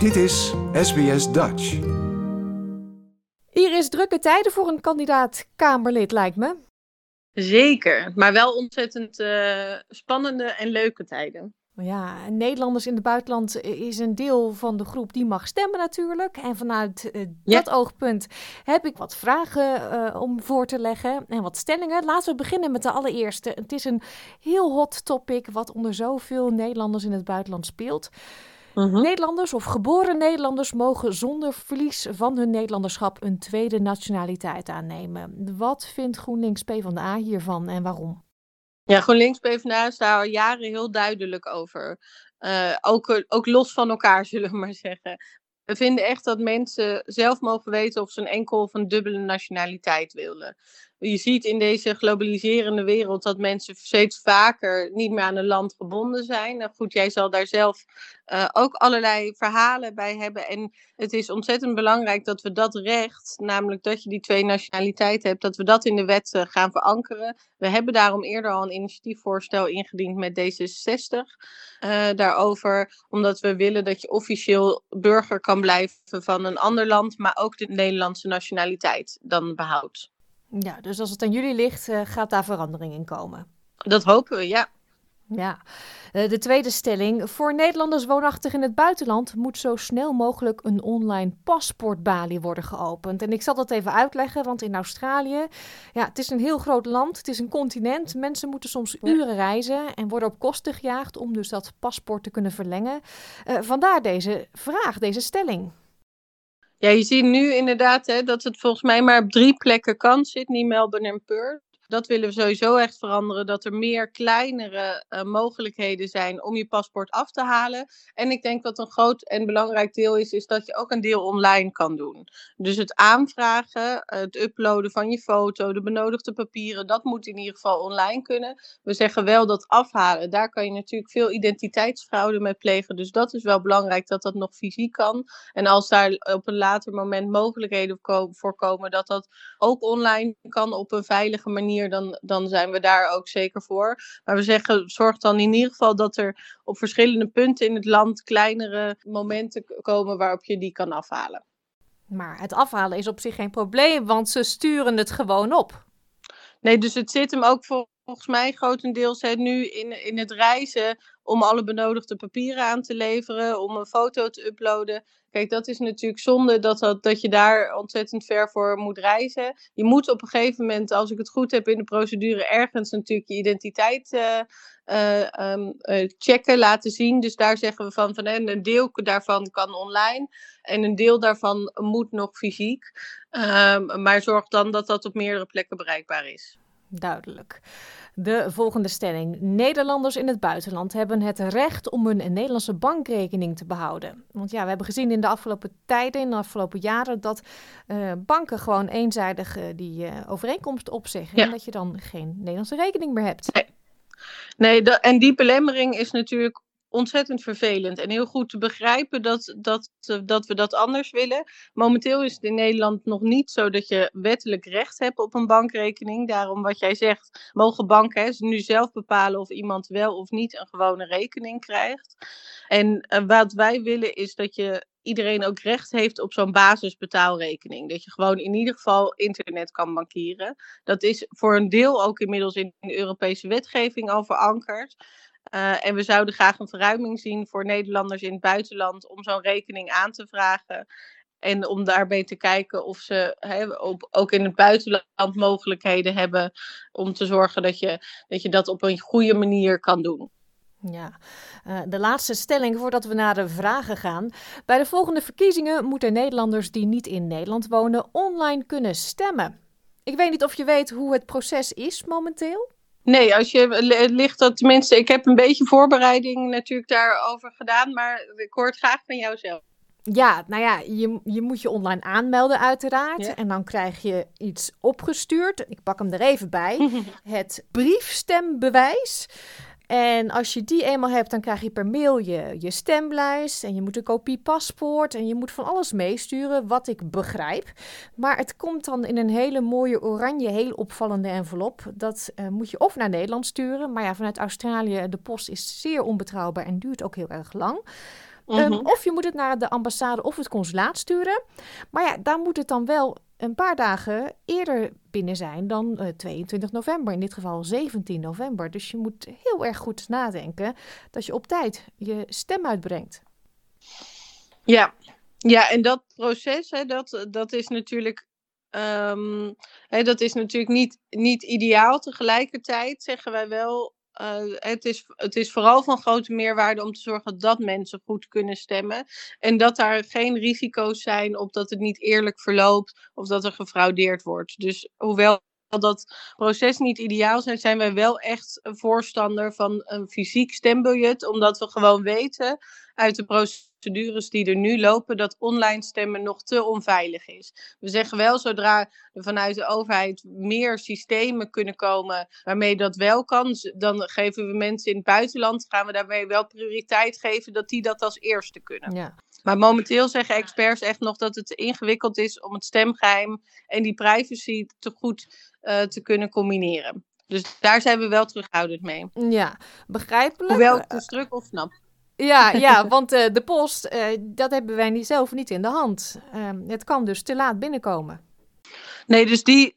Dit is SBS Dutch. Hier is drukke tijden voor een kandidaat Kamerlid, lijkt me. Zeker, maar wel ontzettend uh, spannende en leuke tijden. Ja, Nederlanders in het buitenland is een deel van de groep die mag stemmen natuurlijk. En vanuit uh, dat oogpunt heb ik wat vragen uh, om voor te leggen en wat stellingen. Laten we beginnen met de allereerste. Het is een heel hot topic wat onder zoveel Nederlanders in het buitenland speelt. Mhm. Nederlanders of geboren Nederlanders mogen zonder verlies van hun Nederlanderschap een tweede nationaliteit aannemen. Wat vindt GroenLinks PvdA hiervan en waarom? Ja, GroenLinks PvdA is daar al jaren heel duidelijk over. Uh, ook, ook los van elkaar, zullen we maar zeggen. We vinden echt dat mensen zelf mogen weten of ze een enkel of een dubbele nationaliteit willen je ziet in deze globaliserende wereld dat mensen steeds vaker niet meer aan een land gebonden zijn. Nou goed, jij zal daar zelf uh, ook allerlei verhalen bij hebben. En het is ontzettend belangrijk dat we dat recht, namelijk dat je die twee nationaliteiten hebt, dat we dat in de wet uh, gaan verankeren. We hebben daarom eerder al een initiatiefvoorstel ingediend met D66 uh, daarover, omdat we willen dat je officieel burger kan blijven van een ander land, maar ook de Nederlandse nationaliteit dan behoudt. Ja, dus als het aan jullie ligt, uh, gaat daar verandering in komen. Dat hopen we, ja. Ja, uh, de tweede stelling. Voor Nederlanders woonachtig in het buitenland moet zo snel mogelijk een online paspoortbalie worden geopend. En ik zal dat even uitleggen, want in Australië, ja, het is een heel groot land, het is een continent. Mensen moeten soms uren reizen en worden op kosten gejaagd om dus dat paspoort te kunnen verlengen. Uh, vandaar deze vraag, deze stelling. Ja, je ziet nu inderdaad hè, dat het volgens mij maar op drie plekken kan. Sydney, Melbourne en Perth dat willen we sowieso echt veranderen. Dat er meer kleinere uh, mogelijkheden zijn om je paspoort af te halen. En ik denk wat een groot en belangrijk deel is, is dat je ook een deel online kan doen. Dus het aanvragen, het uploaden van je foto, de benodigde papieren, dat moet in ieder geval online kunnen. We zeggen wel dat afhalen, daar kan je natuurlijk veel identiteitsfraude mee plegen. Dus dat is wel belangrijk dat dat nog fysiek kan. En als daar op een later moment mogelijkheden voor komen dat dat ook online kan op een veilige manier dan, dan zijn we daar ook zeker voor. Maar we zeggen, zorg dan in ieder geval dat er op verschillende punten in het land kleinere momenten komen waarop je die kan afhalen. Maar het afhalen is op zich geen probleem, want ze sturen het gewoon op. Nee, dus het zit hem ook volgens mij grotendeels hè, nu in, in het reizen om alle benodigde papieren aan te leveren, om een foto te uploaden. Kijk, dat is natuurlijk zonde dat, dat, dat je daar ontzettend ver voor moet reizen. Je moet op een gegeven moment, als ik het goed heb in de procedure, ergens natuurlijk je identiteit uh, uh, um, uh, checken, laten zien. Dus daar zeggen we van, van een deel daarvan kan online en een deel daarvan moet nog fysiek. Um, maar zorg dan dat dat op meerdere plekken bereikbaar is. Duidelijk. De volgende stelling. Nederlanders in het buitenland hebben het recht om een Nederlandse bankrekening te behouden. Want ja, we hebben gezien in de afgelopen tijden, in de afgelopen jaren, dat uh, banken gewoon eenzijdig uh, die uh, overeenkomst opzeggen. Ja. En dat je dan geen Nederlandse rekening meer hebt. Nee, nee en die belemmering is natuurlijk ontzettend vervelend en heel goed te begrijpen dat, dat, dat we dat anders willen. Momenteel is het in Nederland nog niet zo dat je wettelijk recht hebt op een bankrekening. Daarom wat jij zegt, mogen banken nu zelf bepalen of iemand wel of niet een gewone rekening krijgt. En uh, wat wij willen is dat je iedereen ook recht heeft op zo'n basisbetaalrekening. Dat je gewoon in ieder geval internet kan bankieren. Dat is voor een deel ook inmiddels in de Europese wetgeving al verankerd. Uh, en we zouden graag een verruiming zien voor Nederlanders in het buitenland om zo'n rekening aan te vragen. En om daarbij te kijken of ze ook in het buitenland mogelijkheden hebben om te zorgen dat je, dat je dat op een goede manier kan doen. Ja, uh, de laatste stelling voordat we naar de vragen gaan. Bij de volgende verkiezingen moeten Nederlanders die niet in Nederland wonen online kunnen stemmen. Ik weet niet of je weet hoe het proces is momenteel. Nee, als je ligt dat tenminste, ik heb een beetje voorbereiding natuurlijk daarover gedaan, maar ik hoor het graag van jou zelf. Ja, nou ja, je, je moet je online aanmelden uiteraard. En dan krijg je iets opgestuurd. Ik pak hem er even bij. het briefstembewijs. En als je die eenmaal hebt, dan krijg je per mail je, je stemlijst. En je moet een kopie paspoort. En je moet van alles meesturen, wat ik begrijp. Maar het komt dan in een hele mooie oranje, heel opvallende envelop. Dat uh, moet je of naar Nederland sturen. Maar ja, vanuit Australië, de post is zeer onbetrouwbaar en duurt ook heel erg lang. Ehm, mhm. of je moet het naar de ambassade of het consulaat sturen. Maar ja, daar moet het dan wel een paar dagen eerder binnen zijn dan 22 eh, november, in dit geval 17 november. Dus je moet heel erg goed nadenken dat je op tijd je stem uitbrengt. Ja, ja en dat proces, hè, dat, dat is natuurlijk Um, hè, dat is natuurlijk niet, niet ideaal. Tegelijkertijd zeggen wij wel, uh, het, is, het is vooral van grote meerwaarde om te zorgen dat mensen goed kunnen stemmen. En dat daar geen risico's zijn op dat het niet eerlijk verloopt of dat er gefraudeerd wordt. Dus hoewel dat proces niet ideaal zijn, zijn wij wel echt voorstander van een fysiek stembiljet. Omdat we gewoon weten uit de procedures die er nu lopen dat online stemmen nog te onveilig is. We zeggen wel, zodra er vanuit de overheid meer systemen kunnen komen waarmee dat wel kan, dan geven we mensen in het buitenland, gaan we daarbij wel prioriteit geven dat die dat als eerste kunnen. Ja. Maar momenteel zeggen experts echt nog dat het ingewikkeld is om het stemgeheim en die privacy te goed uh, te kunnen combineren. Dus daar zijn we wel terughoudend mee. Ja, begrijpelijk. Hoewel ik de druk of snap. Ja, ja want uh, de post, uh, dat hebben wij niet, zelf niet in de hand. Uh, het kan dus te laat binnenkomen. Nee, dus, die,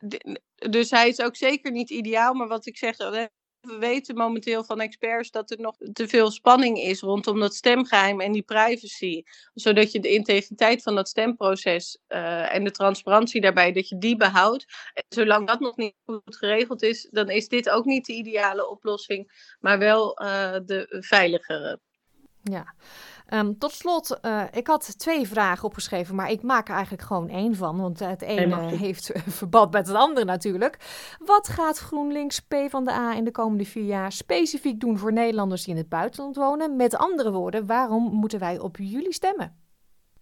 dus hij is ook zeker niet ideaal. Maar wat ik zeg, we weten momenteel van experts dat er nog te veel spanning is rondom dat stemgeheim en die privacy. Zodat je de integriteit van dat stemproces uh, en de transparantie daarbij, dat je die behoudt. En zolang dat nog niet goed geregeld is, dan is dit ook niet de ideale oplossing, maar wel uh, de veiligere. Ja. Um, tot slot, uh, ik had twee vragen opgeschreven, maar ik maak er eigenlijk gewoon één van. Want het ene heeft verband met het andere natuurlijk. Wat gaat GroenLinks P van de A in de komende vier jaar specifiek doen voor Nederlanders die in het buitenland wonen? Met andere woorden, waarom moeten wij op jullie stemmen?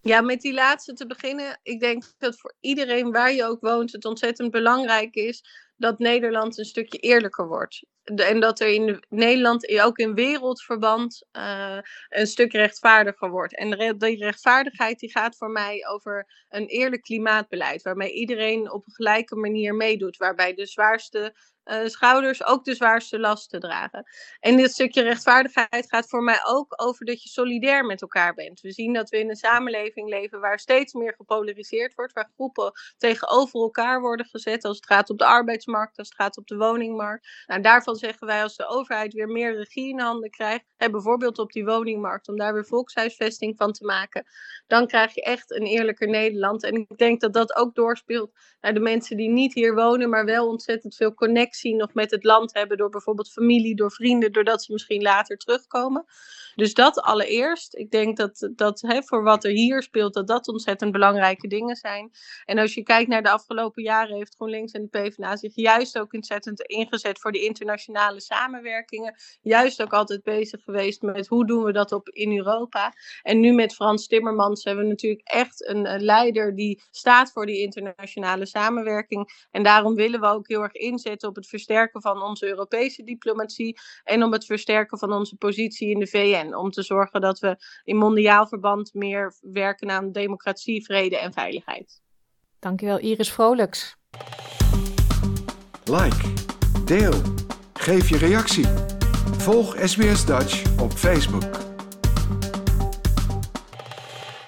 Ja, met die laatste te beginnen. Ik denk dat voor iedereen waar je ook woont het ontzettend belangrijk is dat Nederland een stukje eerlijker wordt. En dat er in Nederland ook in wereldverband uh, een stuk rechtvaardiger wordt. En die rechtvaardigheid die gaat voor mij over een eerlijk klimaatbeleid. Waarmee iedereen op een gelijke manier meedoet. Waarbij de zwaarste uh, schouders ook de zwaarste lasten dragen. En dit stukje rechtvaardigheid gaat voor mij ook over dat je solidair met elkaar bent. We zien dat we in een samenleving leven waar steeds meer gepolariseerd wordt, waar groepen tegenover elkaar worden gezet als het gaat op de arbeidsmarkt, als het gaat op de woningmarkt. Nou, daarvan zeggen wij als de overheid weer meer regie in handen krijgt, hè, bijvoorbeeld op die woningmarkt, om daar weer volkshuisvesting van te maken, dan krijg je echt een eerlijker Nederland. En ik denk dat dat ook doorspeelt naar de mensen die niet hier wonen, maar wel ontzettend veel connectie nog met het land hebben door bijvoorbeeld familie, door vrienden, doordat ze misschien later terugkomen. Dus dat allereerst. Ik denk dat, dat hè, voor wat er hier speelt, dat dat ontzettend belangrijke dingen zijn. En als je kijkt naar de afgelopen jaren, heeft GroenLinks en de PvdA zich juist ook ontzettend ingezet voor die internationale samenwerkingen. Juist ook altijd bezig geweest met hoe doen we dat op in Europa. En nu met Frans Timmermans hebben we natuurlijk echt een leider die staat voor die internationale samenwerking. En daarom willen we ook heel erg inzetten op het versterken van onze Europese diplomatie en om het versterken van onze positie in de VN. Om te zorgen dat we in mondiaal verband meer werken aan democratie, vrede en veiligheid. Dankjewel Iris Vrolijks. Like, deel, geef je reactie. Volg SBS Dutch op Facebook.